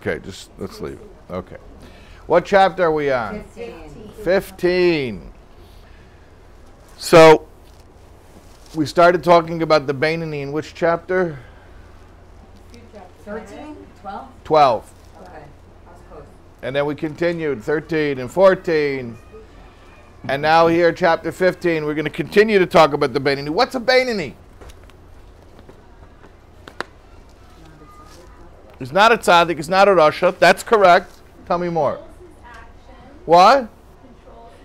Okay, just let's leave it. Okay. What chapter are we on? 15. 15. So, we started talking about the Bainani in which chapter? 13? 12? 12. Okay. I was close. And then we continued 13 and 14. And now here, chapter 15, we're going to continue to talk about the Bainani. What's a Bainani? It's not a tzaddik, it's not a rasha. That's correct. Tell me more. What?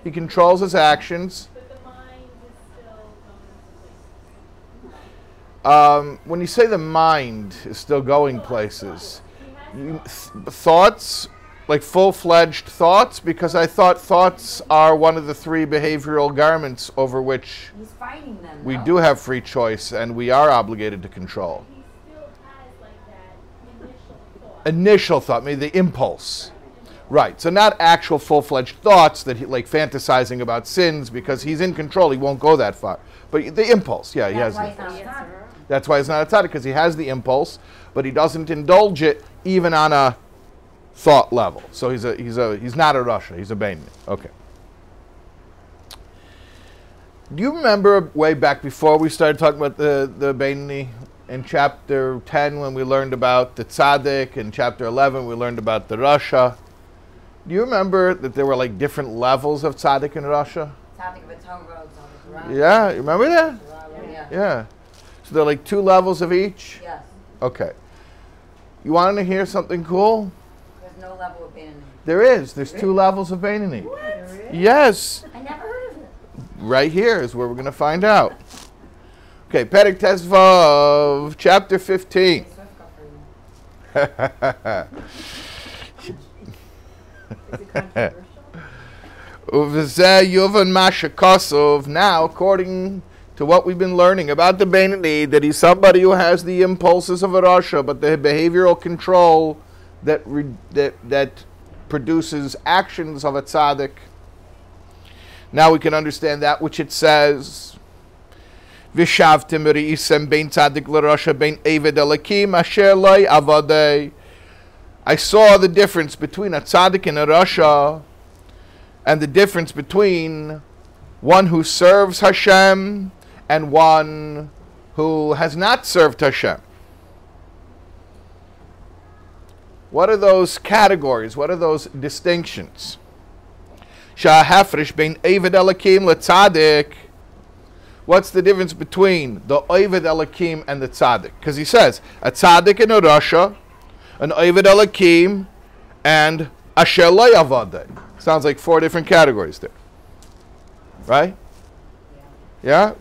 He controls his actions. but the mind is still going places. Um, when you say the mind is still going places, you, th- thoughts, like full fledged thoughts, because I thought thoughts are one of the three behavioral garments over which them. we though. do have free choice and we are obligated to control. he still has like that initial thought. Maybe the impulse. Right, so not actual full fledged thoughts that he, like fantasizing about sins because he's in control, he won't go that far. But the impulse, yeah, he has. why the- he's not. That's why he's not a tzaddik because he has the impulse, but he doesn't indulge it even on a thought level. So he's a he's a he's not a rasha. He's a bain. Okay. Do you remember way back before we started talking about the the Bainani in chapter ten when we learned about the tzaddik, in chapter eleven we learned about the rasha. Do you remember that there were like different levels of tzaddik and rasha? Tzaddik of a tongue road, tzaddik of Yeah, you remember that? Yeah. Yeah. So there are like two levels of each. Yes. Okay. You want to hear something cool? There's no level of being. There is. There's two levels of Bainani. Yes. I never heard of it. Right here is where we're going to find out. Okay, Perek Tezvav, chapter 15. Swift got for you. Uvzeh Yuvan Masha Kosov. Now, according to what we've been learning about the Bainani, that he's somebody who has the impulses of a Rasha, but the behavioral control that, re, that, that produces actions of a tzaddik. Now we can understand that which it says. Vishavtim re'isem bein l'rasha bein eved elakim asher avadei. I saw the difference between a tzaddik and a rasha, and the difference between one who serves Hashem and one who has not served Hashem. What are those categories? What are those distinctions? Shahafrish bein Eved Elakim leTzadik. What's the difference between the Eved Elakim and the Tzaddik? Because he says a Tzaddik and a Rasha, an Eved Elakim, and a Shelay Avadeh. Sounds like four different categories there. Right? Yeah?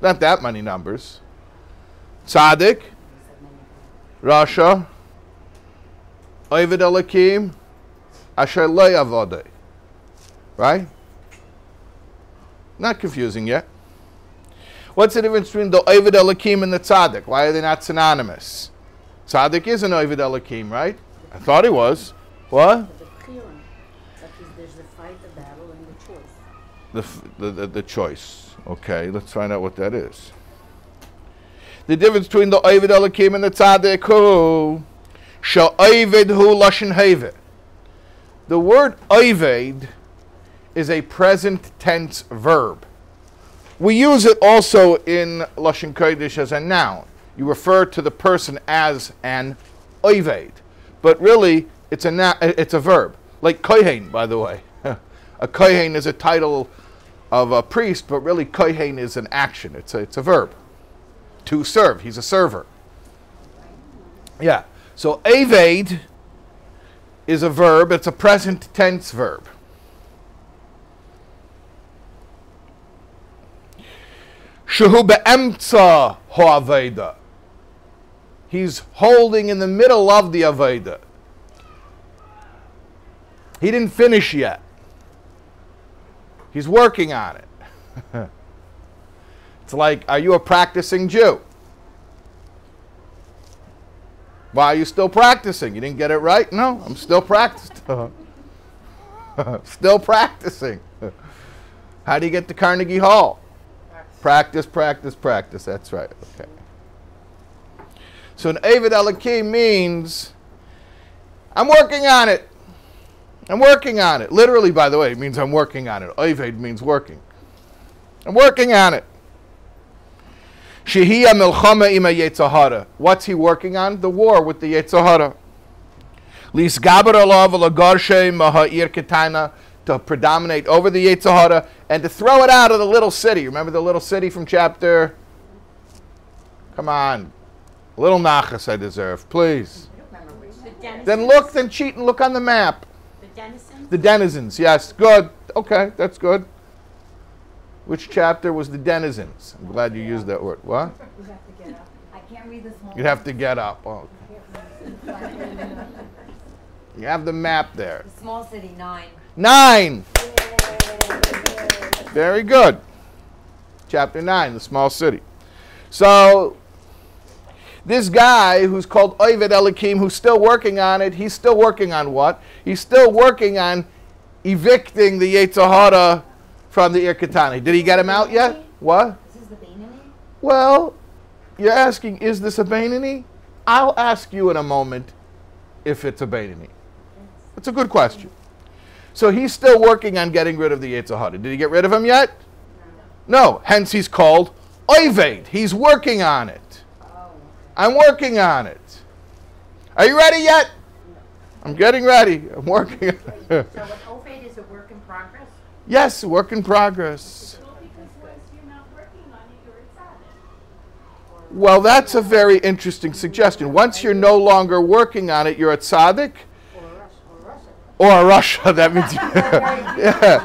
Not that many numbers. Tzaddik, Rasha, Eved Elakim, Asher Lay Avadeh. Right? Not confusing yet. What's the difference between the Ovid Elakim and the Tzaddik? Why are they not synonymous? Tzaddik is an Ovid Elakim, right? I thought he was. What? The Chiron. But is- there's the the the choice. The, f- the, the, the choice. Okay, let's find out what that is. The difference between the Ovid Elakim and the Tzaddik, who? Shall Ovid hu Lashon Havid. The word Ovid is a present tense verb. We use it also in Lashon Kodesh as a noun. You refer to the person as an Ovid, but really it's a na- it's a verb. Like Kohen, by the way. a Kohen is a title of a priest, but really Kohen is an action. It's a, it's a verb. To serve. He's a server. Yeah. So Aved is a verb. It's a present tense verb. Shehu be'emtza ha'aveda. He's holding in the middle of the aveda. He didn't finish yet. He's working on it. it's like, are you a practicing Jew? Why are you still practicing? You didn't get it right? No, I'm still practicing. still practicing. How do you get to Carnegie Hall? Practice, practice, practice. That's right. Okay. So an Avid Elakim means I'm working on it. I'm working on it. Literally, by the way, it means I'm working on it. Oived means working. I'm working on it. Shehiyah milchama ima yetzahara. What's he working on? The war with the yetzahara. Lis gaber alav maha'ir ketana to predominate over the yetzahara and to throw it out of the little city. Remember the little city from chapter? Come on, little nachas I deserve, please. I don't remember which. The denizens. Then look, then cheat and look on the map. The denizens. The denizens, yes, good. Okay, that's good. Which chapter was the denizens? I'm glad you used that word. What? You have to get up. I can't read the small. You'd have to get up. Oh, you have the map there. The small city, nine. Nine. Very good. Chapter 9, the small city. So, this guy who's called Ovid Elikim, who's still working on it, he's still working on what? He's still working on evicting the Yetzirah from the Irkatani. Did he get him out yet? What? This is the Bainani? Well, you're asking, is this a Bainani? I'll ask you in a moment if it's a Bainani. It's a good question. So he's still working on getting rid of the Yetzirah. Did he get rid of him yet? No. No. Hence he's called Oived. He's working on it. Oh. I'm working on it. Are you ready yet? I'm getting ready. I'm working. on it. So an ovate is a work in progress? yes, work in progress. Well, because once you're not working on it, you're a tzaddik. Well, that's a very interesting suggestion. Once you're no longer working on it, you're a tzaddik or rasha. That means, yeah,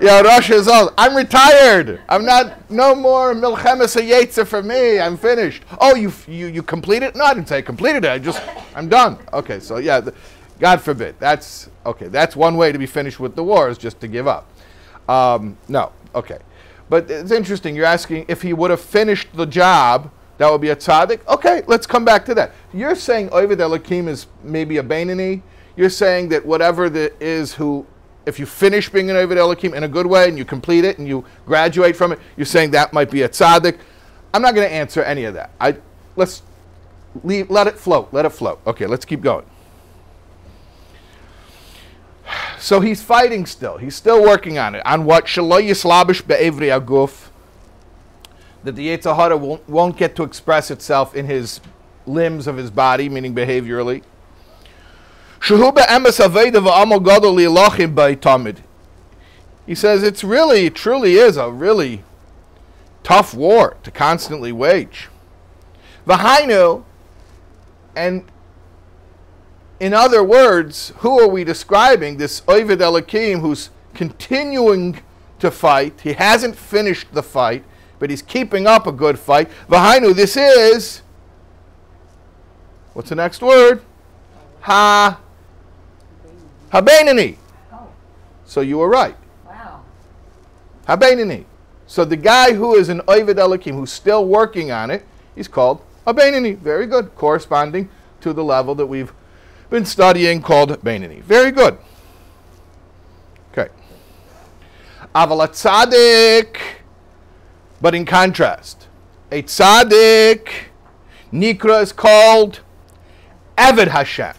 yeah. rasha is all. I'm retired. I'm not. No more milchemes hayetzer for me. I'm finished. Oh, you you you completed? No, I didn't say I completed it. I just I'm done. Okay, so yeah, God forbid. That's okay. That's one way to be finished with the war is just to give up. Um, no, okay. But it's interesting. You're asking if he would have finished the job, that would be a tzaddik. Okay, let's come back to that. You're saying Ovid Elohim is maybe a Bainani. You're saying that whatever that is who, if you finish being an Ovid Elohim in a good way and you complete it and you graduate from it, you're saying that might be a tzaddik. I'm not going to answer any of that. I let's leave, let it float. Let it float. Okay, let's keep going. So he's fighting still. He's still working on it. On what? Shalo yislabish be'evri aguf. That the Yetzirah won't, won't get to express itself in his limbs of his body, meaning behaviorally. He says it's really, truly is a really tough war to constantly wage. V'hainu, and in other words, who are we describing? This Ovid Elikim who's continuing to fight. He hasn't finished the fight, but he's keeping up a good fight. Vahainu, this is. What's the next word? Ha. Habenani. Oh, So you were right. wow. Habenani. So the guy who is an Ovid Elikim who's still working on it, he's called Habenani. Very good. Corresponding to the level that we've been studying called Bainani. Very good. Okay. Aval a tzaddik, but in contrast, a tzaddik, Nikra is called Eved Hashem,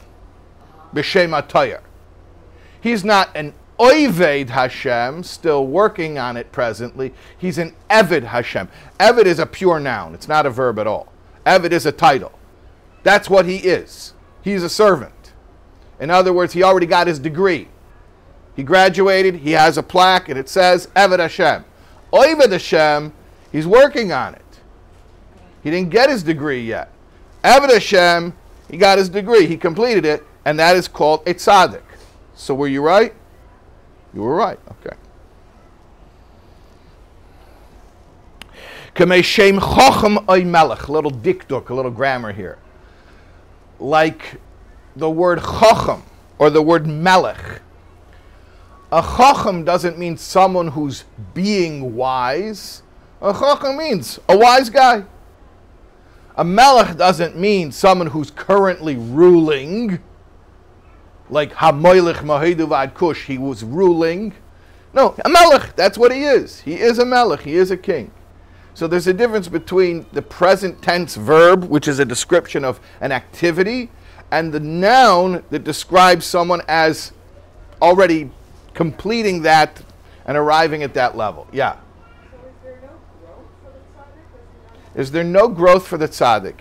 B'Shem Atayr. He's not an Oived Hashem, still working on it presently. He's an Eved Hashem. Eved is a pure noun, it's not a verb at all. Eved is a title. That's what he is. He's a servant. In other words, he already got his degree. He graduated, he has a plaque, and it says Eved Hashem. Oived Hashem, he's working on it. He didn't get his degree yet. Eved Hashem, he got his degree, he completed it, and that is called a tzaddik. So were you right? You were right. Okay. Kamei melech. Little dikduk, a little grammar here. Like the word chochem or the word melech. A chochem doesn't mean someone who's being wise. A chochem means a wise guy. A melech doesn't mean someone who's currently ruling, like Hamoilich Mahidu Vad Kush, he was ruling. No, a melech, that's what he is. He is a melech, he is a king. So there's a difference between the present tense verb, which is a description of an activity, and the noun that describes someone as already completing that and arriving at that level. Yeah. So is there no growth for the tzaddik? Is there no growth for the tzaddik?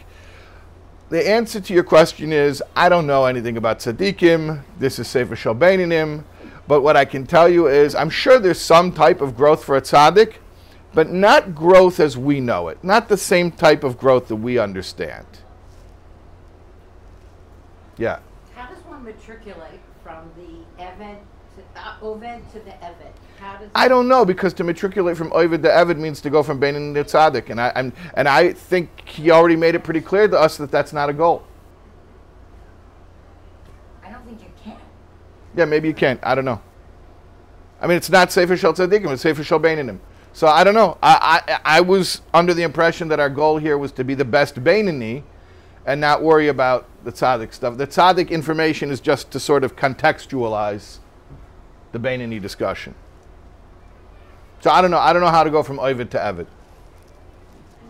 The answer to your question is I don't know anything about tzaddikim. This is Sefer Shalbainim. But what I can tell you is I'm sure there's some type of growth for a tzaddik, but not growth as we know it. Not the same type of growth that we understand. Yeah. How does one matriculate from the Eved to, uh, Oved to the Eved? I don't know because to matriculate from Ovid to Evid means to go from Beinin to Tzaddik, and I and, and I think he already made it pretty clear to us that that's not a goal. I don't think you can. Yeah, maybe you can't. I don't know. I mean, it's not Sefer Shel Tzaddikim, it's Sefer Shel Beinanim. So I don't know. I, I, I was under the impression that our goal here was to be the best Beinani and not worry about the Tzaddik stuff. The Tzaddik information is just to sort of contextualize the Beinani discussion. So I don't know. I don't know how to go from Ovid to Evid.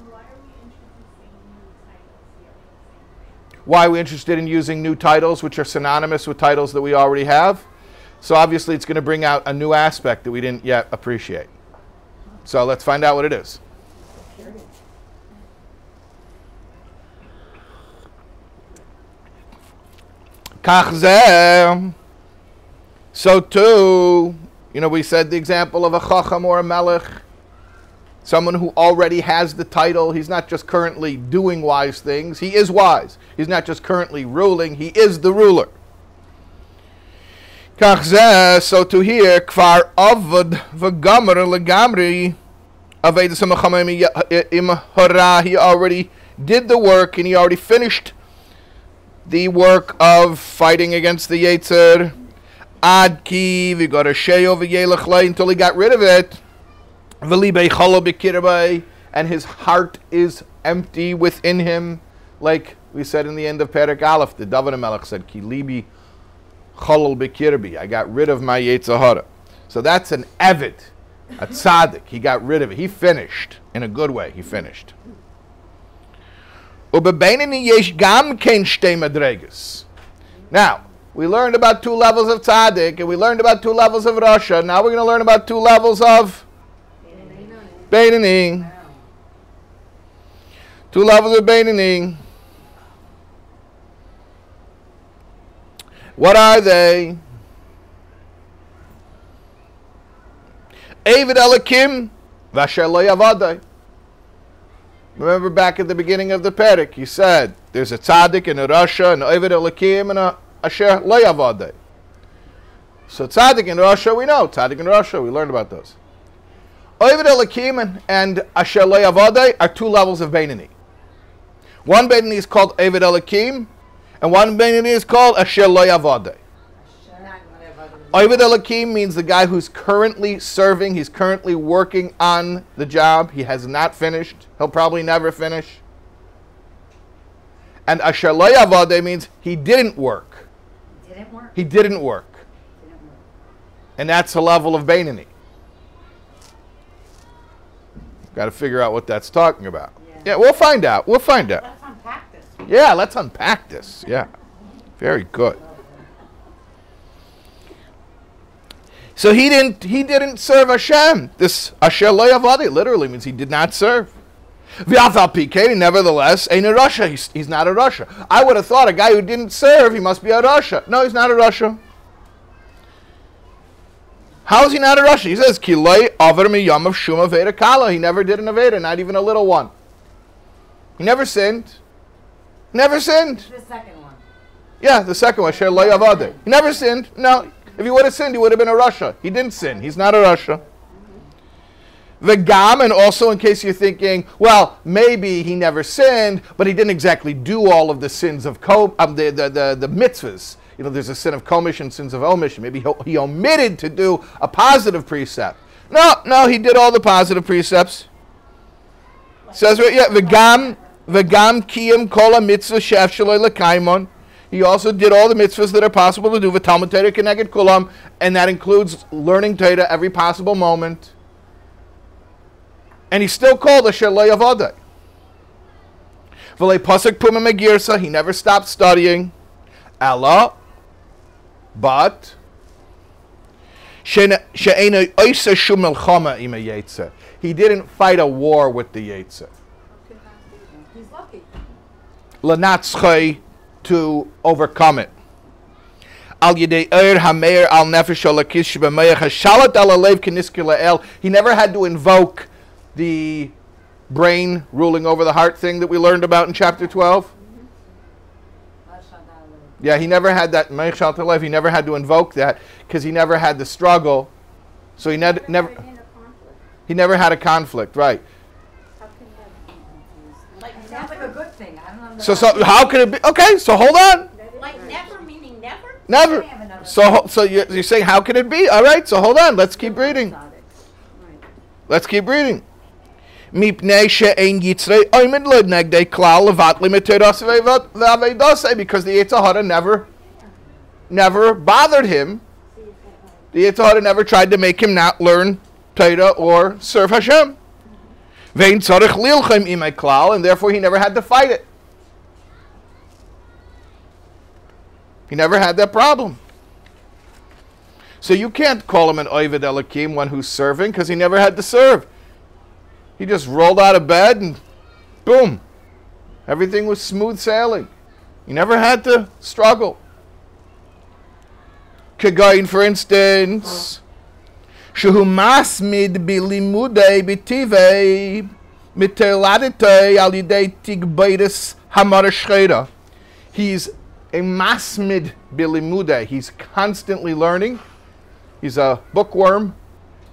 Why are we introducing new titles here in the same thing? Why are we interested in using new titles which are synonymous with titles that we already have? So obviously it's going to bring out a new aspect that we didn't yet appreciate. So let's find out what it is. So too, you know, we said the example of a chacham or a melech, someone who already has the title. He's not just currently doing wise things. He is wise. He's not just currently ruling. He is the ruler. So to hear, kvar avad v'gamer legamri. He already did the work and he already finished the work of fighting against the Yetzer. Ad ki got a sheyo v'yelech lei until he got rid of it. And his heart is empty within him, like we said in the end of Perek Aleph. The David Melech said, "Ki libi chalol b'kirbi." I got rid of my Yetzirah. So that's an evid, a tzaddik. He got rid of it. He finished in a good way. He finished. Now, we learned about two levels of tzaddik, and we learned about two levels of Rasha. Now we're going to learn about two levels of Beinini. Two levels of Beinini. What are they? Avid Elakim, Vasher. Remember back at the beginning of the Perek, he said there's a tzaddik and a rasha, and Ovid Elakim and a Asher Loyavade. So tzaddik and rasha we know, tzaddik and rasha we learned about those. Ovid Elakim and, Asher Loyavade are two levels of Beinani. One Beinani is called Ovid Elakim, and one Beinani is called Asher Loyavade. Ovid Elakim means the guy who's currently serving, he's currently working on the job. He has not finished. He'll probably never finish. And Asher Lo Yavadeh means he didn't work. Didn't work. He didn't work. And that's a level of Bainani. Got to figure out what that's talking about. Yeah. Yeah, we'll find out. We'll find out. Let's unpack this. Yeah, let's unpack this. Yeah. Very good. So he didn't he didn't serve Hashem. This Asher lo literally means he did not serve. Nevertheless, ain't a rasha. He's, he's not a rasha. I would have thought a guy who didn't serve, he must be a rasha. No, he's not a rasha. How is he not a rasha? He says, Kilei aver miyam of shuma veda kala. He never did an Aveda, not even a little one. He never sinned. Never sinned. The second one. Yeah, the second one, Sher lo yavadi. He never sinned. No, if he would have sinned, he would have been a rasha. He didn't sin. He's not a rasha. The Gam, and also in case you're thinking, well, maybe he never sinned, but he didn't exactly do all of the sins of um, the, the, the, the mitzvahs. You know, there's a sin of commission, sins of omission. Maybe he, he omitted to do a positive precept. No, no, he did all the positive precepts. Says right, yeah, v'gam v'gam kiyam kol mitzvah shef lekaimon. He also did all the mitzvahs that are possible to do with Talmud Torah Kulam, and that includes learning Torah every possible moment. And he's still called a Shalei Avodah. V'le pasuk puma megirsa, he never stopped studying. Ella, but he didn't fight a war with the Yetzer. He's lucky. To overcome it. Al yedei er hameir al nefesh alakish b'meir hashalat al alev keniskila el. He never had to invoke the brain ruling over the heart thing that we learned about in chapter 12. Yeah, he never had that meir shalat alev. He never had to invoke that because he never had the struggle. So he ned- never Inner conflict. he never had a conflict, right? How can that Like It sounds like a good thing. I don't know. So so how could it be? Okay, so hold on. like never meaning never? Never. I have another- So so you're, you're saying how could it be? All right, so hold on. Let's keep reading. Let's keep reading. Because the Yitzhahara never, never bothered him. The Yitzhahara never tried to make him not learn Torah or serve Hashem. And therefore he never had to fight it. He never had that problem. So you can't call him an Ovid Elakim, one who's serving, because he never had to serve. He just rolled out of bed and boom, everything was smooth sailing. He never had to struggle. Kagain, for instance, Shehu Masmid Bilimude Bitive Alide Tigbaitis He's a Masmid Bilimude. He's constantly learning. He's a bookworm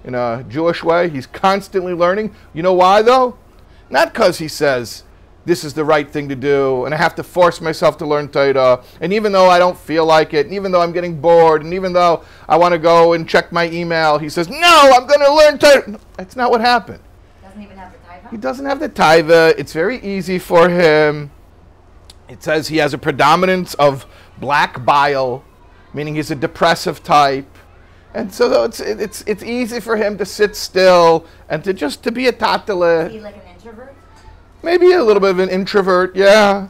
in a Jewish way. He's constantly learning. You know why, though? Not because he says, this is the right thing to do, and I have to force myself to learn Torah. And even though I don't feel like it, and even though I'm getting bored, and even though I want to go and check my email, he says, no, I'm going to learn Torah. No, That's not what happened. Doesn't even have the taiva. He doesn't have the taiva. It's very easy for him. It says he has a predominance of black bile, meaning he's a depressive type. And so though it's, it's, it's easy for him to sit still and to just to be a Is he tatale. like an introvert? Maybe a little bit of an introvert, yeah.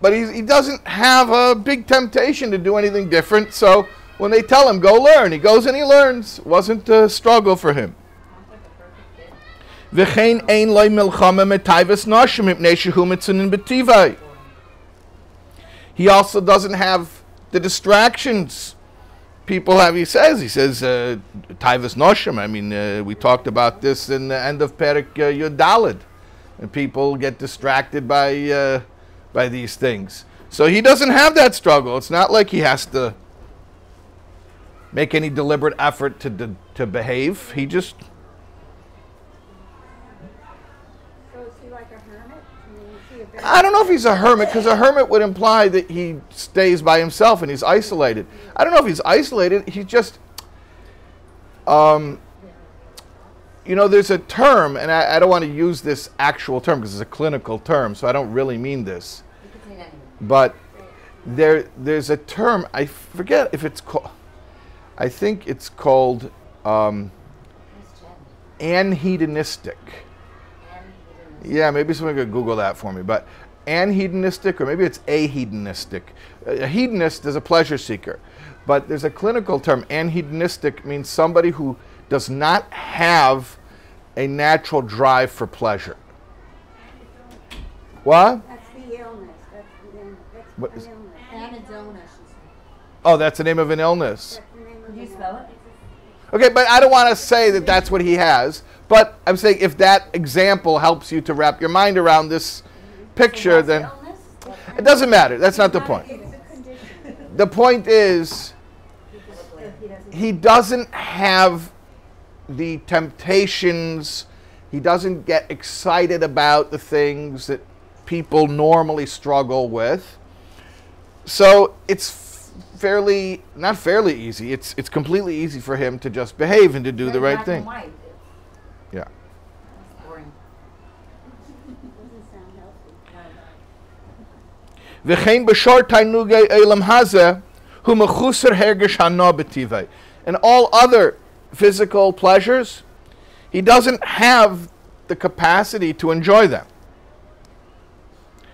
But he's, he doesn't have a big temptation to do anything different. So when they tell him, go learn, he goes and he learns. Wasn't a struggle for him. וכן אין לו מלחמה מטייבס נשים מפני שהוא מצונן בטבעי. He also doesn't have the distractions people have. He says, he says, uh, Taivas Noshim. I mean, uh, we talked about this in the end of Perik uh, Yudalid. And people get distracted by, uh, by these things. So he doesn't have that struggle. It's not like he has to make any deliberate effort to, to, to behave. He just So is he like a hermit? I don't know if he's a hermit because a hermit would imply that he stays by himself and he's isolated. I don't know if he's isolated. He's just, um, you know, there's a term, and I, I don't want to use this actual term because it's a clinical term, so I don't really mean this. But there, there's a term. I forget if it's called. I think it's called um, anhedonistic. And he didn't. Yeah, maybe someone could Google that for me. But anhedonistic, or maybe it's a ahedonistic. A hedonist is a pleasure seeker. But there's a clinical term. Anhedonistic means somebody who does not have a natural drive for pleasure. What? That's the illness. That's the, name- that's What illness. Anhedonia. Oh, that's the name of an illness. That's the name of Could you spell it? Okay, but I don't want to say that that's what he has. But I'm saying if that example helps you to wrap your mind around this picture, then? It doesn't matter. That's not the point. It's a condition. The point is, he doesn't have the temptations. He doesn't get excited about the things that people normally struggle with. So it's fairly, not fairly easy. It's it's completely easy for him to just behave and to do the right thing. Yeah. V'chein b'shor tainuge elam hazeh hu mechuser hergish hanobetivei. And all other physical pleasures, he doesn't have the capacity to enjoy them.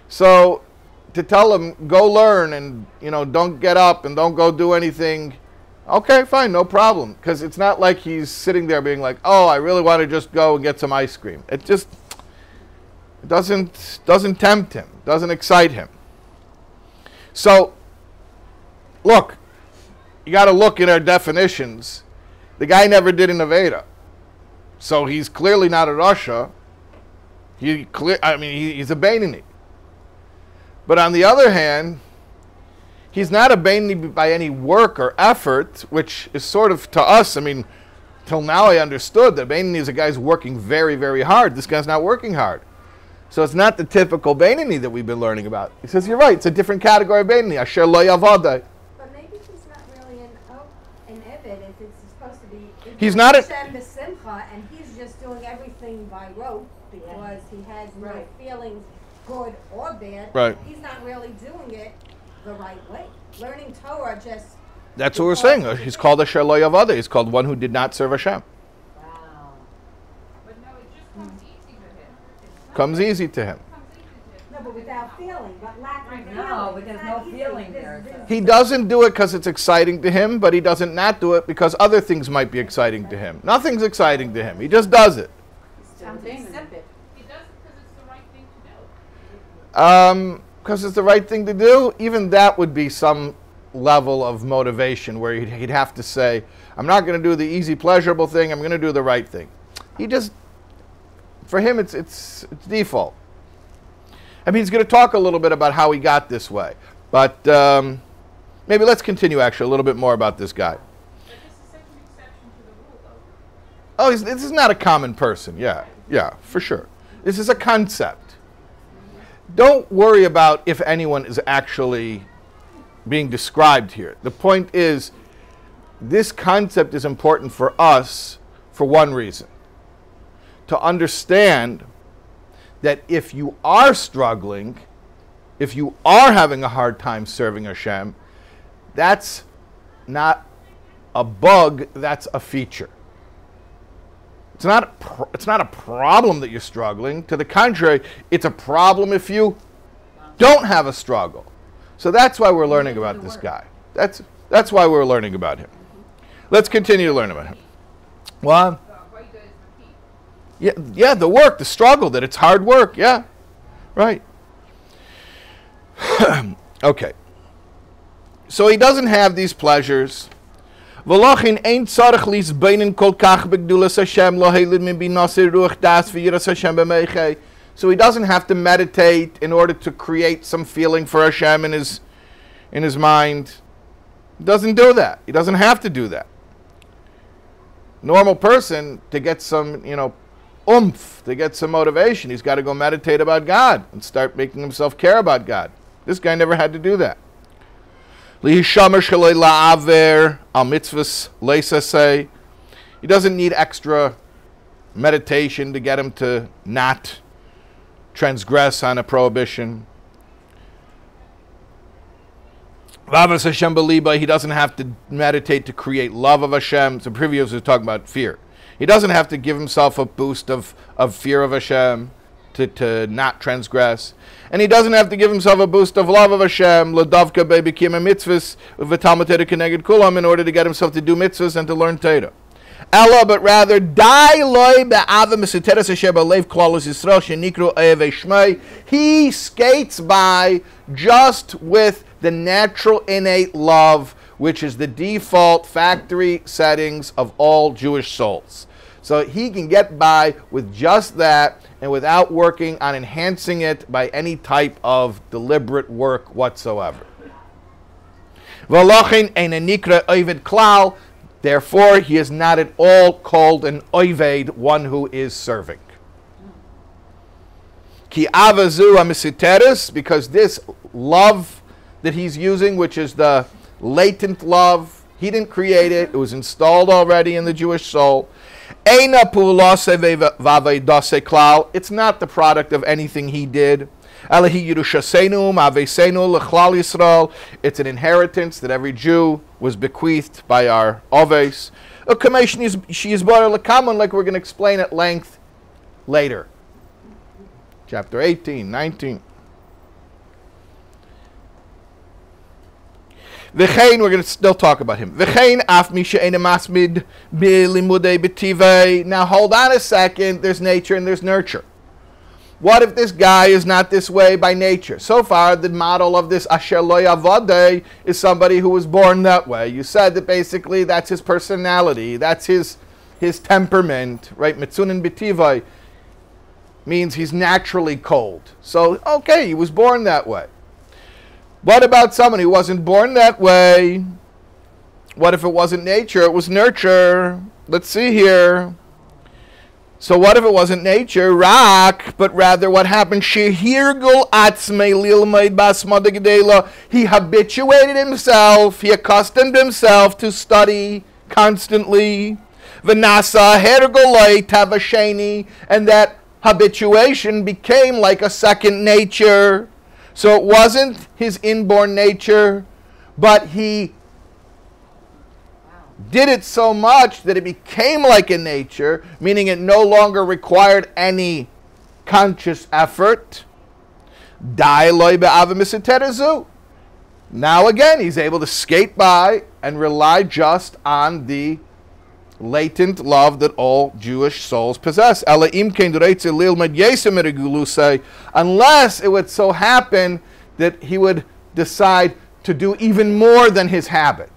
So to tell him, go learn and, you know, don't get up and don't go do anything – okay fine no problem. Because it's not like he's sitting there being like oh i really want to just go and get some ice cream. It just doesn't doesn't tempt him doesn't excite him. So look you got to look in our definitions. The guy never did an aveda. So he's clearly not a rasha. He clear, I mean, he, he's a Bainani. But on the other hand, he's not a Bainani by any work or effort, which is sort of to us. I mean, till now I understood that Bainani is a guy who's working very, very hard. This guy's not working hard. So it's not the typical Bainani that we've been learning about. He says, You're right, it's a different category of Bainani. Asher lo yavadai. But maybe he's not really an oh, an Evid if it's supposed to be. He's not a- Hashem and he's just doing everything by rote because he has no Right. feelings, good or bad. Right. He's not really doing it the right way. Learning Torah just. That's what we're saying. He's called a Asher lo yavadai. He's called one who did not serve Hashem. Wow. But no, it just comes easy to him. Comes easy to him. Comes easy to him. No, but without feeling, but lacking feeling. No, but there's no feeling there, there's- He doesn't do it because it's exciting to him, but he doesn't not do it because other things might be exciting to him. Nothing's exciting to him. He just does it. Sounds insipid. He does it because it's the right thing to do. Um, Because it's the right thing to do. Even that would be some level of motivation where he'd, he'd have to say, I'm not going to do the easy, pleasurable thing. I'm going to do the right thing. He just, for him, it's, it's, it's default. I mean, he's going to talk a little bit about how he got this way. But um, maybe let's continue actually a little bit more about this guy. Oh, this is not a common person. Yeah, yeah, for sure. This is a concept. Don't worry about if anyone is actually being described here. The point is, this concept is important for us for one reason to understand that if you are struggling, if you are having a hard time serving Hashem, that's not a bug, that's a feature. It's not, it's not a problem that you're struggling. To the contrary, it's a problem if you don't have a struggle. So that's why we're learning about this guy. That's, that's why we're learning about him. Let's continue to learn about him. Well, yeah, yeah, the work, the struggle, that it's hard work. Yeah, right. okay. So he doesn't have these pleasures. Lisbeinen kol kach begdulas Hashem lo heilid min binasir ruach das v'yiras Hashem b'meichei. So he doesn't have to meditate in order to create some feeling for Hashem in his in his mind. He doesn't do that. He doesn't have to do that. Normal person to get some, you know, oomph, to get some motivation, he's got to go meditate about God and start making himself care about God. This guy never had to do that. He doesn't need extra meditation to get him to not transgress on a prohibition. Vavas Hashem beliba. He doesn't have to meditate to create love of Hashem. So previous was talking about fear. He doesn't have to give himself a boost of, of fear of Hashem to, to not transgress. And he doesn't have to give himself a boost of love of Hashem, ladavka baby kima mitzvahs, v'talmateda keneged kulam, in order to get himself to do mitzvahs and to learn Torah. Ella, but rather, die loy be'ava mesuteres Hashem alev klalos Yisrael shenikru eve. He skates by just with the natural innate love, which is the default factory settings of all Jewish souls. So he can get by with just that and without working on enhancing it by any type of deliberate work whatsoever. Therefore, he is not at all called an oived, one who is serving. Ki avazu because this love that he's using, which is the latent love, he didn't create it, it was installed already in the Jewish soul. It's not the product of anything he did. It's an inheritance that every Jew was bequeathed by our Oves. A commission is she is lekaman, like we're going to explain at length later. Chapter 18, 19. V'chein, we're going to still talk about him. V'chein af mi masmid bilimudei b'tivei. Now hold on a second. There's nature and there's nurture. What if this guy is not this way by nature? So far, the model of this asher lo is somebody who was born that way. You said that basically that's his personality, that's his his temperament, right? Mitzunin b'tivei means he's naturally cold. So, okay, he was born that way. What about someone who wasn't born that way? What if it wasn't nature, it was nurture? Let's see here. So what if it wasn't nature, rock, but rather what happened? He habituated himself, he accustomed himself to study constantly. Vanasa hergolai tavasheni, and that habituation became like a second nature. So it wasn't his inborn nature, but he did it so much that it became like a nature, meaning it no longer required any conscious effort. Now again, he's able to skate by and rely just on the latent love that all Jewish souls possess. Unless it would so happen that he would decide to do even more than his habit.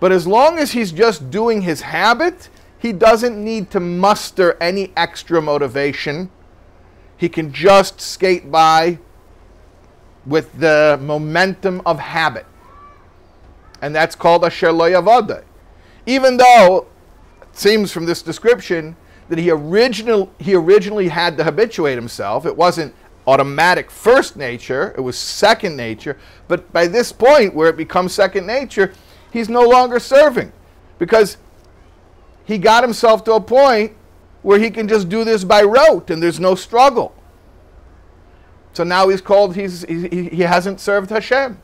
But as long as he's just doing his habit, he doesn't need to muster any extra motivation. He can just skate by with the momentum of habit. And that's called Asher Lo. Even though seems from this description that he, original, he originally had to habituate himself, it wasn't automatic first nature, it was second nature. But by this point, where it becomes second nature, he's no longer serving because he got himself to a point where he can just do this by rote and there's no struggle. So now he's called, he's, he, he hasn't served Hashem.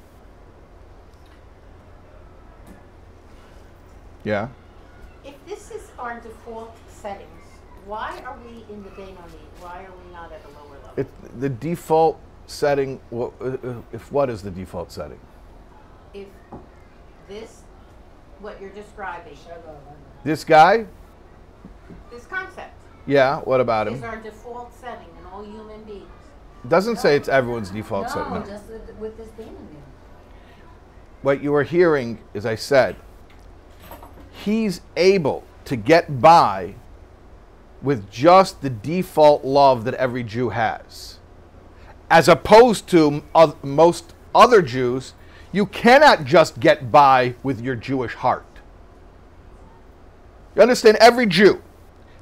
Yeah. If this is our default settings, why are we in the Benoni? Why are we not at a lower level? It, the default setting, uh, uh, if what is the default setting? if this, what you're describing, This guy? this concept Yeah, what about is him? our default setting in all human beings. Doesn't say it's everyone's default setting. No, no. just with, this there. what you are hearing, as I said, he's able to get by with just the default love that every Jew has. As opposed to most other Jews, you cannot just get by with your Jewish heart. You understand? Every Jew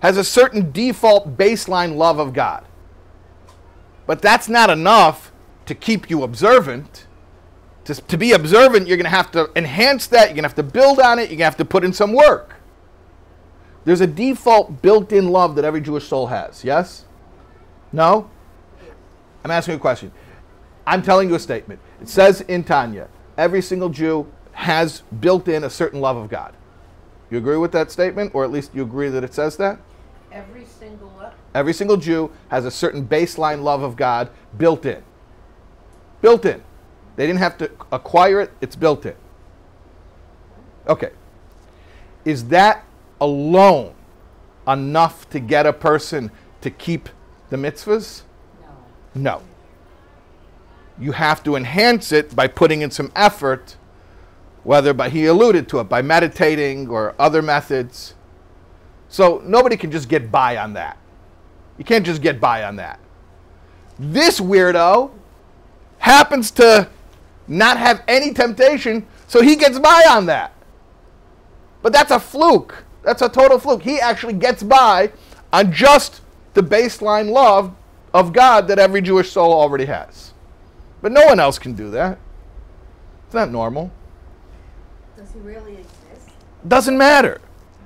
has a certain default baseline love of God. But that's not enough to keep you observant to, to be observant, you're going to have to enhance that. You're going to have to build on it. You're going to have to put in some work. There's a default built in love that every Jewish soul has. Yes? No? I'm asking a question. I'm telling you a statement. It says in Tanya, every single Jew has built in a certain love of God. You agree with that statement? Or at least you agree that it says that? Every single what? Every single Jew has a certain baseline love of God built in. Built in. They didn't have to acquire it, it's built in. Okay. Is that alone enough to get a person to keep the mitzvahs? No. No. You have to enhance it by putting in some effort, whether by, he alluded to it, by meditating or other methods. So nobody can just get by on that. You can't just get by on that. This weirdo happens to not have any temptation, so he gets by on that. But that's a fluke. That's a total fluke. He actually gets by on just the baseline love of God that every Jewish soul already has. But no one else can do that. It's not normal. Does he really exist? Doesn't matter.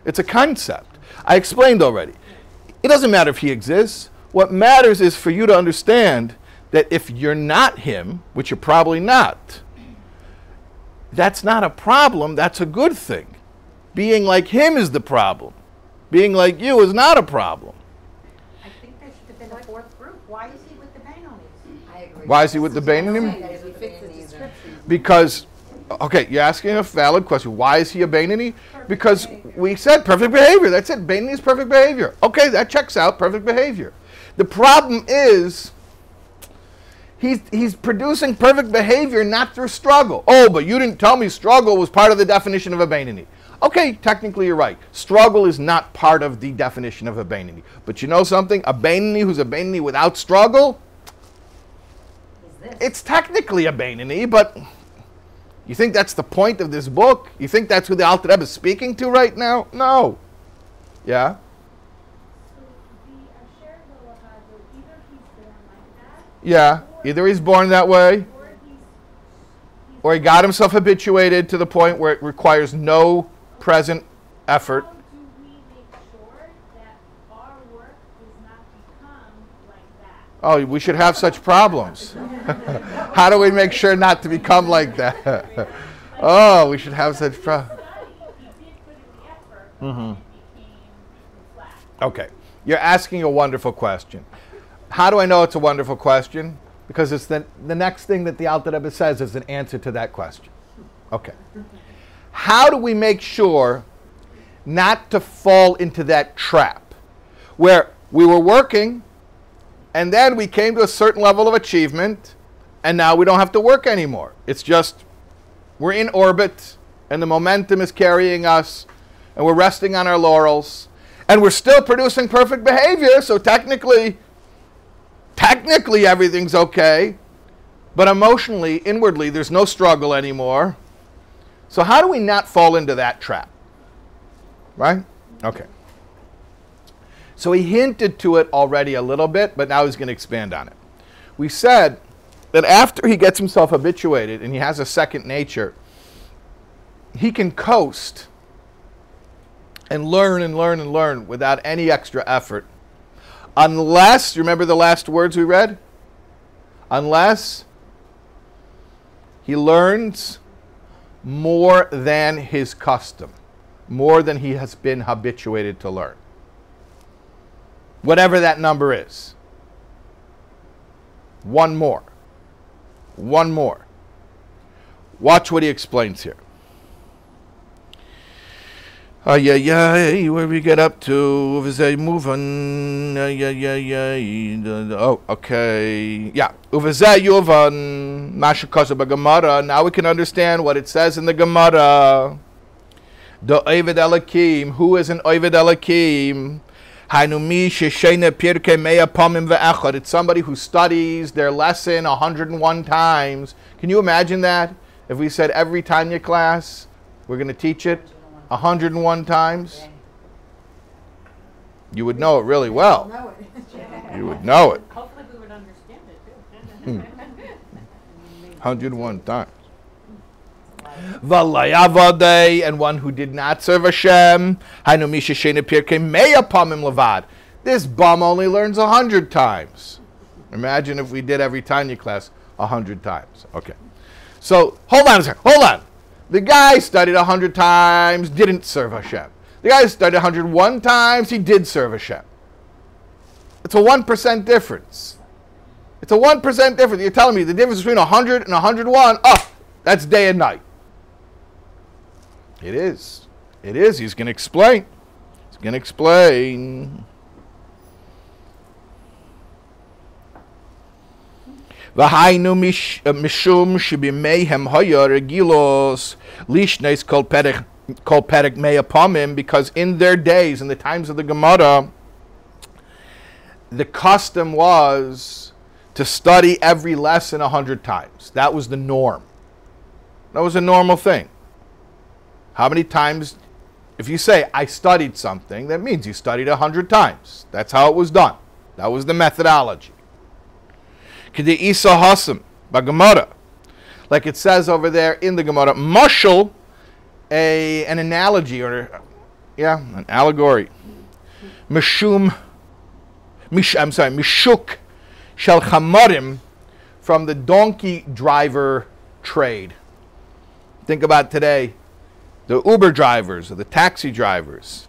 It's a concept. I explained already. It doesn't matter if he exists. What matters is for you to understand that if you're not him, which you're probably not, that's not a problem, that's a good thing. Being like him is the problem. Being like you is not a problem. I think there should have been a fourth group. Why is he with the Benonis? I agree. Why is he with the Benonim? Because he fits the description. Because Okay, you're asking a valid question. Why is he a Bainani? Because we said perfect behavior. That's it. Bainani is perfect behavior. Okay, that checks out perfect behavior. The problem is he's, he's producing perfect behavior not through struggle. Oh, but you didn't tell me struggle was part of the definition of a Bainani. Okay, technically you're right. Struggle is not part of the definition of a Beinoni. But you know something? A Beinoni who's a Beinoni without struggle, it's technically a Beinoni, but you think that's the point of this book? You think that's who the Alter Rebbe is speaking to right now? No. Yeah? So the Asher Velahado, either he's born that, Yeah. Either he's born that way, or he got himself habituated to the point where it requires no present effort. how do we make sure that our work does not become like that? Oh, we should have such problems. How do we make sure not to become like that? oh, we should have such problems. Study, he did put in the effort, but then it became mm-hmm. flat. Okay. You're asking a wonderful question. How do I know it's a wonderful question? Because it's the, the next thing that the Alter Rebbe says is an answer to that question. Okay. How do we make sure not to fall into that trap where we were working and then we came to a certain level of achievement and now we don't have to work anymore? It's just we're in orbit and the momentum is carrying us and we're resting on our laurels and we're still producing perfect behavior so technically technically everything's okay but emotionally inwardly there's no struggle anymore so how do we not fall into that trap right okay so he hinted to it already a little bit but now he's going to expand on it we said that after he gets himself habituated and he has a second nature he can coast and learn and learn and learn without any extra effort. Unless, you remember the last words we read? Unless he learns more than his custom, more than he has been habituated to learn. Whatever that number is. One more. One more. Watch what he explains here. Ay, ay, ay, where we get up to? Move on. Ay, ay, ay, ay. Oh, okay. Yeah. Uvizay yuvan. Mashakaza Gemara. Now we can understand what it says in the Gemara. The Ovid Elakim. Who is an Ovid Elakim? Hainu mi sheshene pirke meya pamim ve'echad. It's somebody who studies their lesson 101 times. Can you imagine that? If we said every Tanya class, we're going to teach it 101 times, you would know it really well. Know it. You would know it Hopefully we would understand it too. Hmm. 101 times. Valayavade, and one who did not serve Hashem. Hainu misha shena pirke meya pamim levad. This bum only learns a 100 times. Imagine if we did every Tanya class a 100 times. Okay. So, hold on a second. Hold on. The guy studied 100 times, didn't serve Hashem. The guy studied 101 times, he did serve Hashem. It's a 1% difference. It's a 1% difference. You're telling me the difference between 100 and 101, oh, that's day and night. It is. It is. He's going to explain. He's going to explain. Uh, mishum shebimeihem hoya regilos lishnes kol perek kol perek mei apamim because in their days, in the times of the Gemara, the custom was to study every lesson a hundred times. That was the norm. That was a normal thing. How many times, if you say, I studied something, that means you studied a hundred times. That's how it was done. That was the methodology. K'di Isa Hasam, Gemara. Like it says over there in the Gemara, mushal, a, an analogy, or, yeah, an allegory. Mishum, mish, I'm sorry, Mishuk Shel Chamarim from the donkey driver trade. Think about today, the Uber drivers or the taxi drivers.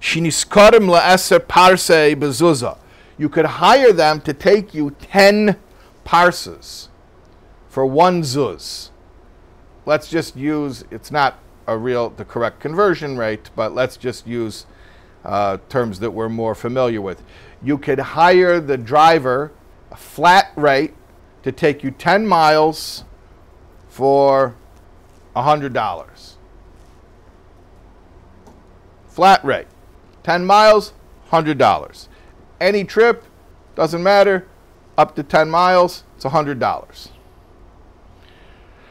Shiniskarim la'eser parse bezuzah. You could hire them to take you 10 parses for one zuz. let's just use, it's not a real, the correct conversion rate, but let's just use uh, terms that we're more familiar with. You could hire the driver a flat rate to take you 10 miles for $100. Flat rate. 10 miles, $100. Any trip, doesn't matter, up to 10 miles, it's $100.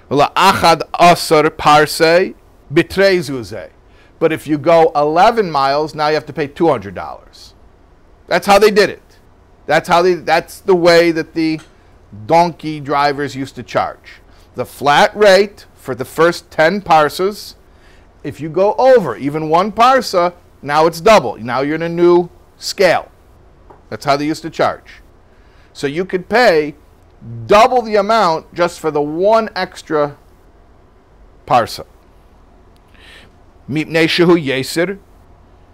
La'achad asar parse bitrei zuzeh. But if you go 11 miles, now you have to pay $200. That's how they did it. That's how they that's the way that the donkey drivers used to charge. The flat rate for the first 10 parses, if you go over even one parsa, now it's double. Now you're in a new scale. That's how they used to charge. So you could pay double the amount just for the one extra parsa. Mipnei shehu yesir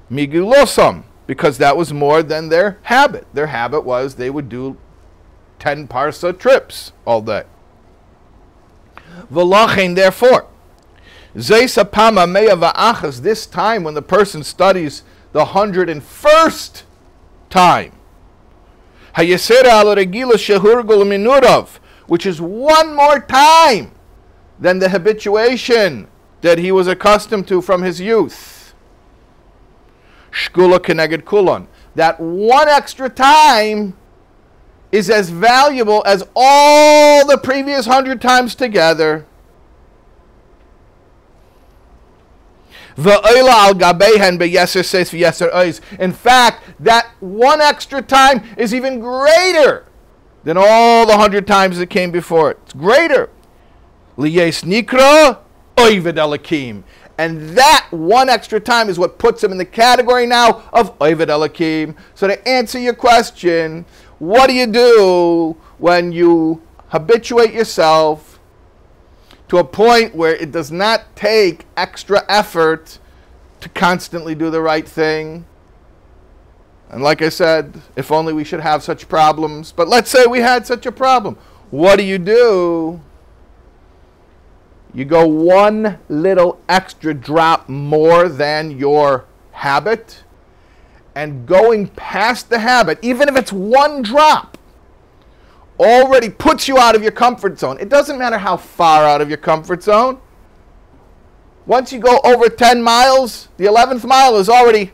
migulosam, because that was more than their habit. Their habit was they would do 10 parsa trips all day. V'lachein, therefore, zeisapama meya this time when the person studies the 101st time, Al regila which is one more time than the habituation that he was accustomed to from his youth. Shkula keneged kulon. That one extra time is as valuable as all the previous hundred times together. V'oila al gabehen beyeser says v'yeser ois. In fact, that one extra time is even greater than all the hundred times that came before it. It's greater. Liyes nikra oived elakim. And that one extra time is what puts him in the category now of oived elakim. So to answer your question, what do you do when you habituate yourself to a point where it does not take extra effort to constantly do the right thing? And like I said, if only we should have such problems. But let's say we had such a problem. What do you do? You go one little extra drop more than your habit. And going past the habit, even if it's one drop, already puts you out of your comfort zone. It doesn't matter how far out of your comfort zone. Once you go over 10 miles, the 11th mile is already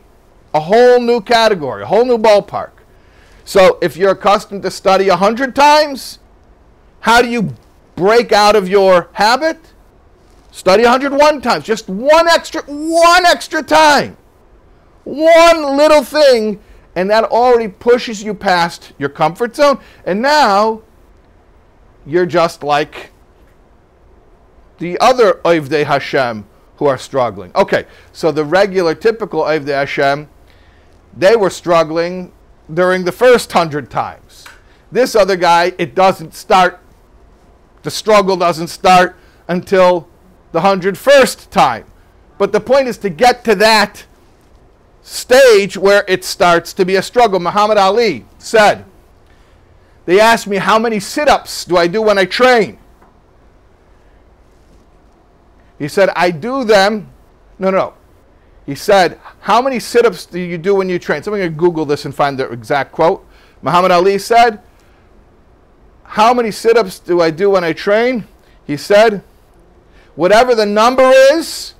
a whole new category, a whole new ballpark. So if you're accustomed to study 100 times, how do you break out of your habit? Study 101 times, just one extra one extra time. One little thing and that already pushes you past your comfort zone and now you're just like the other Oivdei Hashem who are struggling. Okay, so the regular, typical Oivdei Hashem, they were struggling during the first hundred times. This other guy, it doesn't start, the struggle doesn't start until the hundred first time. But the point is to get to that stage where it starts to be a struggle. Muhammad Ali said, They asked me, How many sit ups do I do when I train? He said, I do them. No, no. No. He said, How many sit ups do you do when you train? Somebody can Google this and find the exact quote. Muhammad Ali said, How many sit ups do I do when I train? He said, Whatever the number is.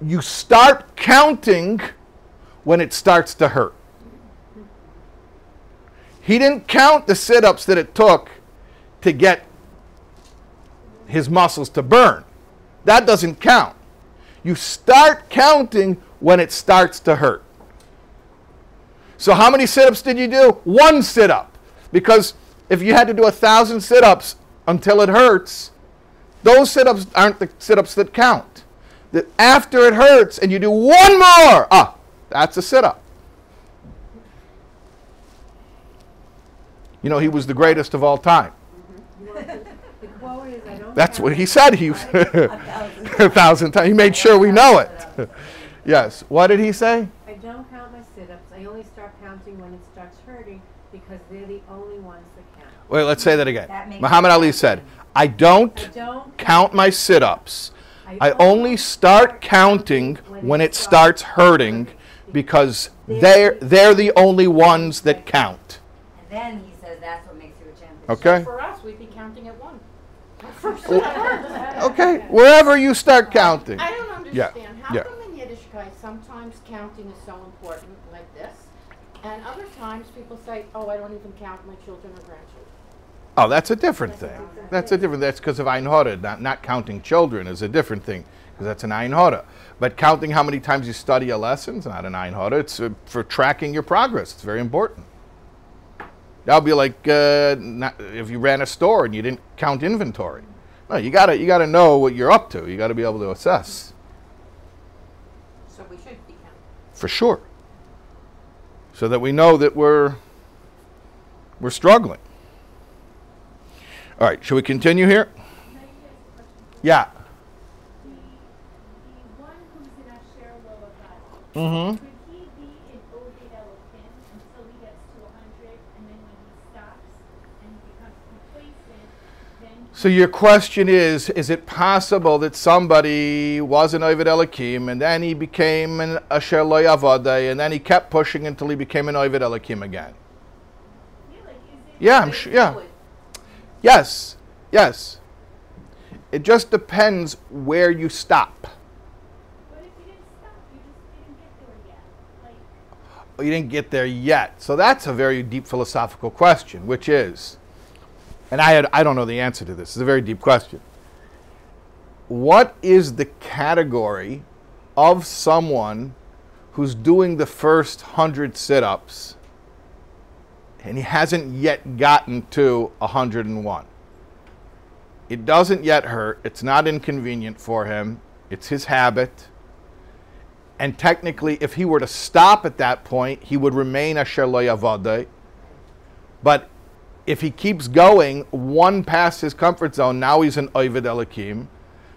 You start counting when it starts to hurt. He didn't count the sit ups that it took to get his muscles to burn. That doesn't count. You start counting when it starts to hurt. So, how many sit ups did you do? One sit up. Because if you had to do a thousand sit ups until it hurts, those sit ups aren't the sit ups that count. That after it hurts and you do one more, ah, that's a sit up. You know, he was the greatest of all time. The quote is, I don't. That's what he said. He a thousand. a thousand times. He made sure we know it. yes. What did he say? I don't count my sit-ups. I only start counting when it starts hurting because they're the only ones that count. Wait, let's say that again. That Muhammad Ali said, I don't Don't. count my sit ups. I only start counting when it starts hurting because they're, they're the only ones that count. And then he says that's what makes you a champion. Okay? For us, we'd be counting at one. Okay, wherever you start counting. I don't Yeah, understand. How yeah. come in Yiddishkeit sometimes counting is so important like this, and other times people say, "Oh, I don't even count my children or grandchildren." Oh, that's a different thing. That's a different. That's because of Ein Hora. Not not counting children is a different thing because that's an Ein Hora. But counting how many times you study a lesson is not an Ein Hora. It's uh, for tracking your progress. It's very important. That'll be like uh, not, if you ran a store and you didn't count inventory. No, you gotta you gotta know what you're up to. You gotta be able to assess So we should be counting. for sure, so that we know that we're we're struggling. All right, shall we continue here? Can I ask a question? Yeah. The, the one who's in Asher Loakat, Mm-hmm. could he be in Obed Elohim until he gets to a hundred, and then when he stops and he becomes complacent, then So your question is: Is it possible that somebody was an Ovid Elikim and then he became an Asher Lo Yavadeh and then he kept pushing until he became an Ovid Elikim again? yeah, like is it? Yeah, I'm sure. Yeah. Yes. Yes. It just depends where you stop. You didn't stop? You get there yet. Like Oh, You didn't get there yet. So that's a very deep philosophical question, which is, and I had I don't know the answer to this. It's a very deep question. What is the category of someone who's doing the first hundred sit-ups and he hasn't yet gotten to 101? It doesn't yet hurt. It's not inconvenient for him. It's his habit. And technically, if he were to stop at that point, he would remain a Lo Yavadeh. But if he keeps going one past his comfort zone, now he's an Ovid Elikim.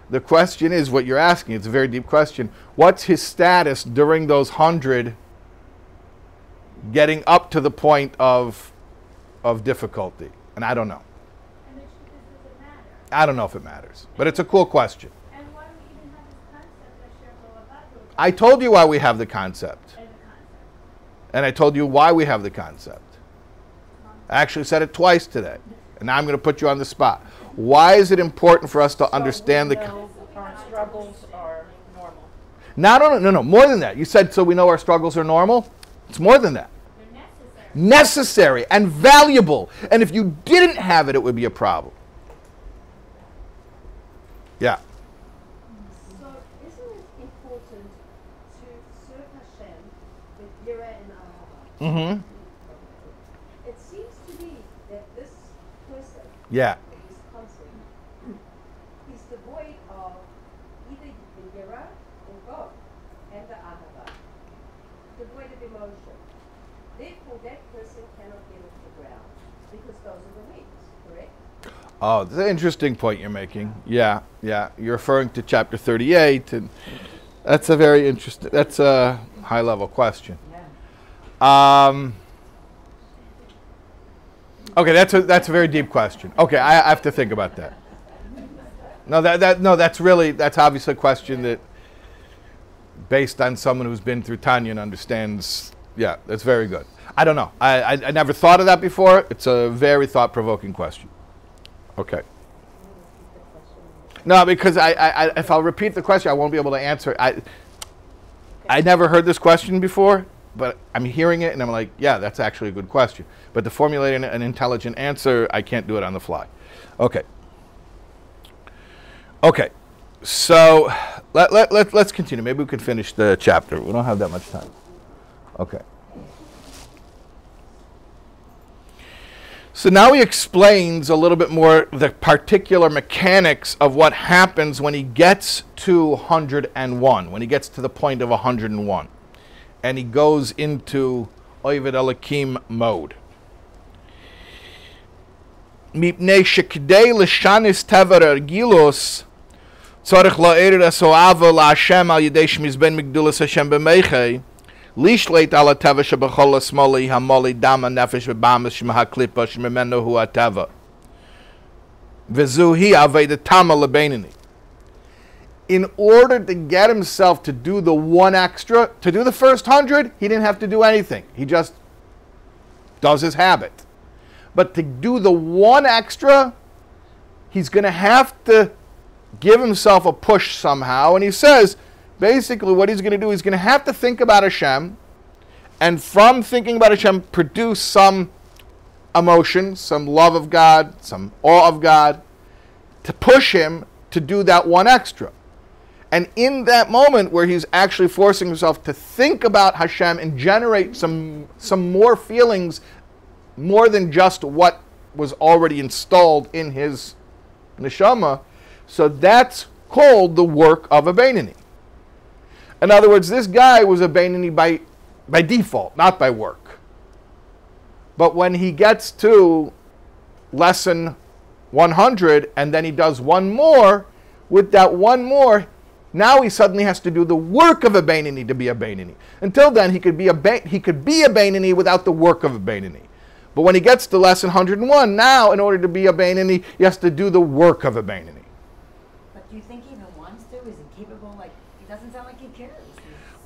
The question is what you're asking. It's a very deep question. What's his status during those hundred getting up to the point of, of difficulty? And I don't know. and the truth is, does it matter? I don't know if it matters. But it's a cool question. And why do we even have this concept of Asher Loakat I told you why we have the concept. as a concept? And I told you why we have the concept. I actually said it twice today. And now I'm going to put you on the spot. Why is it important for us to understand the. con- our struggles are normal. No, no, no, no, no. More than that. You said so we know our struggles are normal? It's more than that. Necessary. And valuable. And if you didn't have it, it would be a problem. Yeah. So isn't it important to serve Hashem with Yira and Ahava? Mm hmm. It seems to me that this person, Yeah. this concept, is devoid of either the Yira or God and the Ahava, devoid of emotion. Therefore, that person cannot get off the ground because those are the wings, correct? Oh, that's an interesting point you're making. Yeah, yeah. You're referring to chapter 38, and that's a very interesting, that's a high level question. Um, okay, that's a, that's a very deep question. Okay, I, I have to think about that. No, that, that, no, that's really, that's obviously a question that, based on someone who's been through Tanya and understands, yeah, that's very good. I don't know. I, I, I never thought of that before. It's a very thought provoking question. Okay. No, because I, I, I, if I'll repeat the question, I won't be able to answer. I, I never heard this question before, but I'm hearing it and I'm like, yeah, that's actually a good question. But to formulate an, an intelligent answer, I can't do it on the fly. Okay. Okay. So let, let, let, let's continue. Maybe we can finish the chapter. We don't have that much time. Okay. So now he explains a little bit more the particular mechanics of what happens when he gets to 101, when he gets to the point of 101. And he goes into Ovid Elikim mode. מפני שכדי לשנס טבע הרגילוס צריך להעיר את הסואבה להשם על ידי שמזבן מגדולס השם במחי Lishlet ala teva shebechol smoli hamoli dama nefesh v'bamis shem haklipa shememenu hu ateva. V'zuhi aveda tama lebenini. In order to get himself to do the one extra, to do the first hundred, he didn't have to do anything. He just does his habit. But to do the one extra, he's going to have to give himself a push somehow. And he says, basically, what he's going to do, he's going to have to think about Hashem, and from thinking about Hashem, produce some emotion, some love of God, some awe of God, to push him to do that one extra. And in that moment where he's actually forcing himself to think about Hashem and generate some, some more feelings, more than just what was already installed in his neshama, so that's called the work of a Beinoni. In other words, this guy was a Beinoni by, by default, not by work. But when he gets to lesson 100 and then he does one more, with that one more, now he suddenly has to do the work of a Beinoni to be a Beinoni. Until then, he could be a ba- he could be a Beinoni without the work of a Beinoni. But when he gets to lesson 101, now in order to be a Beinoni, he has to do the work of a Beinoni. But do you think he even wants to? Is he capable? Like, he doesn't sound like he cares.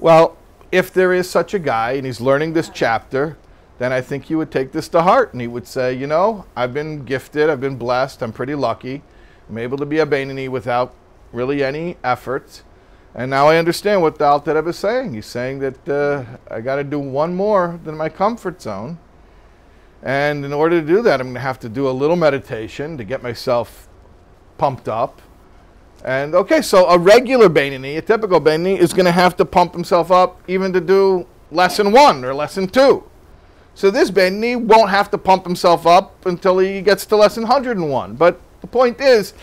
Well, if there is such a guy and he's learning this chapter, then I think he would take this to heart and he would say, you know, I've been gifted, I've been blessed, I'm pretty lucky. I'm able to be a Beinoni without really any effort. And now I understand what the Alter Rebbe is saying. He's saying that uh, I got to do one more than my comfort zone. And in order to do that, I'm going to have to do a little meditation to get myself pumped up. And okay, so a regular Beinoni, a typical Beinoni, is going to have to pump himself up even to do lesson one or lesson two. So this Beinoni won't have to pump himself up until he gets to lesson 101. But the point is,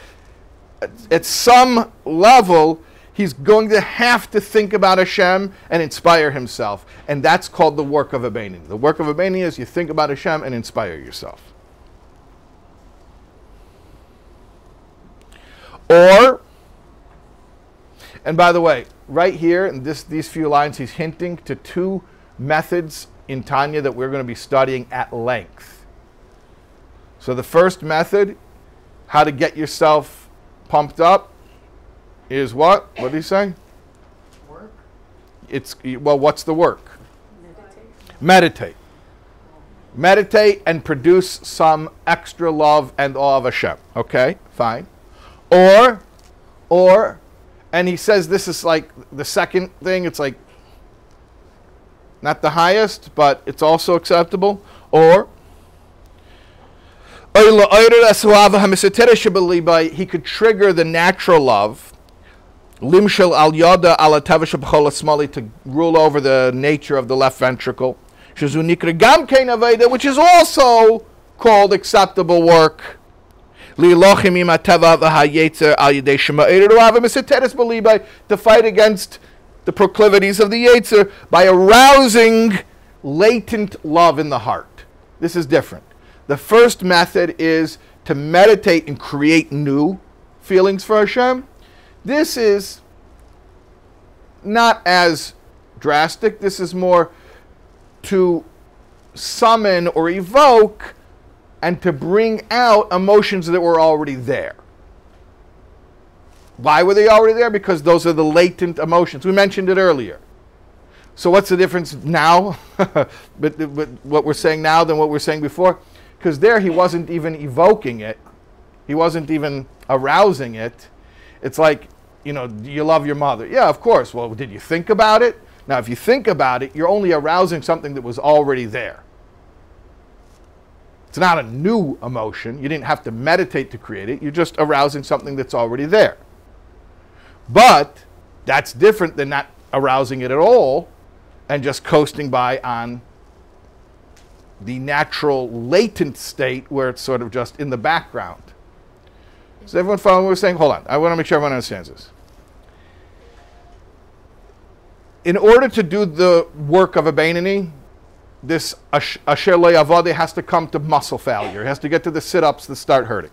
at, some level, he's going to have to think about Hashem and inspire himself. And that's called the work of a Beinoni. The work of a Beinoni is you think about Hashem and inspire yourself. Or, and by the way, right here in this, these few lines, he's hinting to two methods in Tanya that we're going to be studying at length. So the first method, how to get yourself pumped up, is what? What did he say? Work? It's well, what's the work? Meditate. Meditate and produce some extra love and awe of Hashem. Okay, fine. Or, or, and he says this is like the second thing. It's like not the highest, but it's also acceptable. Or, he could trigger the natural love limshel al yada ala smali to rule over the nature of the left ventricle, which is also called acceptable work. To fight against the proclivities of the Yetzer by arousing latent love in the heart. This is different. The first method is to meditate and create new feelings for Hashem. This is not as drastic. This is more to summon or evoke and to bring out emotions that were already there. Why were they already there? Because those are the latent emotions. We mentioned it earlier. So, what's the difference now, but, but what we're saying now than what we're saying before? Because there he wasn't even evoking it, he wasn't even arousing it. It's like, you know, you love your mother? Yeah, of course. Well, did you think about it? Now, if you think about it, you're only arousing something that was already there. It's not a new emotion. You didn't have to meditate to create it. You're just arousing something that's already there. But that's different than not arousing it at all and just coasting by on the natural latent state where it's sort of just in the background. Is everyone following what we're saying? Hold on. I want to make sure everyone understands this. In order to do the work of a Beinoni, this Asher Avade has to come to muscle failure. It has to get to the sit ups that start hurting.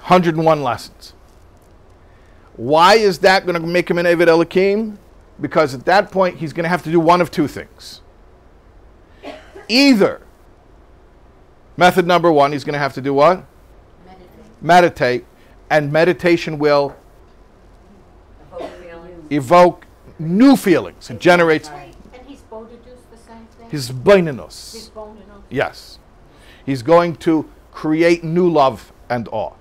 101 lessons. Why is that going to make him an Eved Elohim? Because at that point, he's going to have to do one of two things. Either Method number one, he's going to have to do what? Meditate. Meditate. And meditation will Evoke evoke new feelings. It generates And he's Bodhidus the same thing? His. Bodhidus. Yes. He's going to create new love and awe.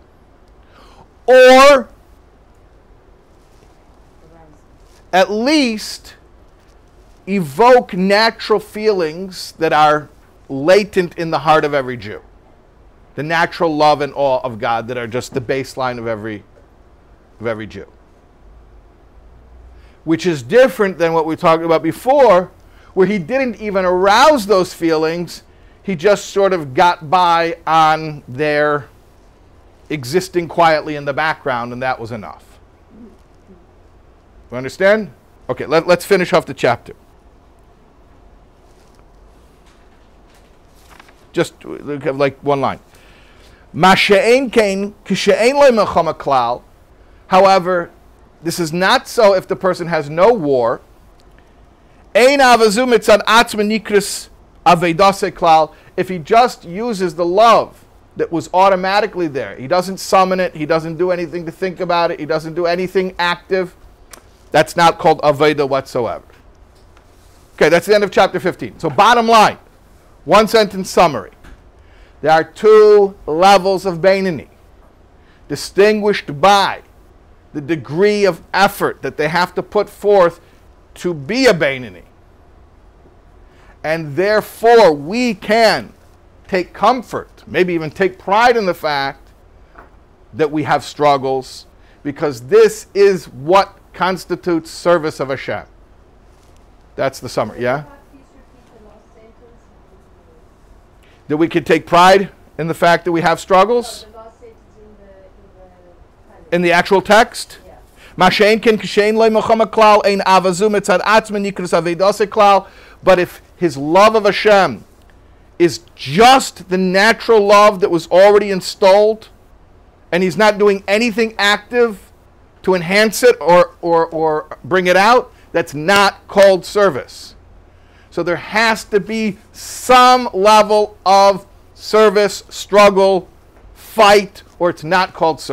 Or at least evoke natural feelings that are latent in the heart of every Jew. The natural love and awe of God that are just the baseline of every of every Jew. Which is different than what we talked about before, where he didn't even arouse those feelings, he just sort of got by on their existing quietly in the background, and that was enough. You understand? Okay, let, let's finish off the chapter. Just uh, like one line. However, this is not so if the person has no war. If he just uses the love that was automatically there, he doesn't summon it, he doesn't do anything to think about it, he doesn't do anything active. That's not called aveda whatsoever. Okay, that's the end of chapter 15. So, bottom line, one sentence summary. There are two levels of Beinoni, distinguished by the degree of effort that they have to put forth to be a Beinoni. And therefore, we can take comfort, maybe even take pride in the fact that we have struggles, because this is what constitutes service of Hashem. That's the summary, yeah? Please repeat the last sentence. That we can take pride in the fact that we have struggles The last sentence in the, in the panel. in the actual text. But if his love of Hashem is just the natural love that was already installed, and he's not doing anything active to enhance it or, or, or bring it out, that's not called service. So there has to be some level of service, struggle, fight, or it's not called service.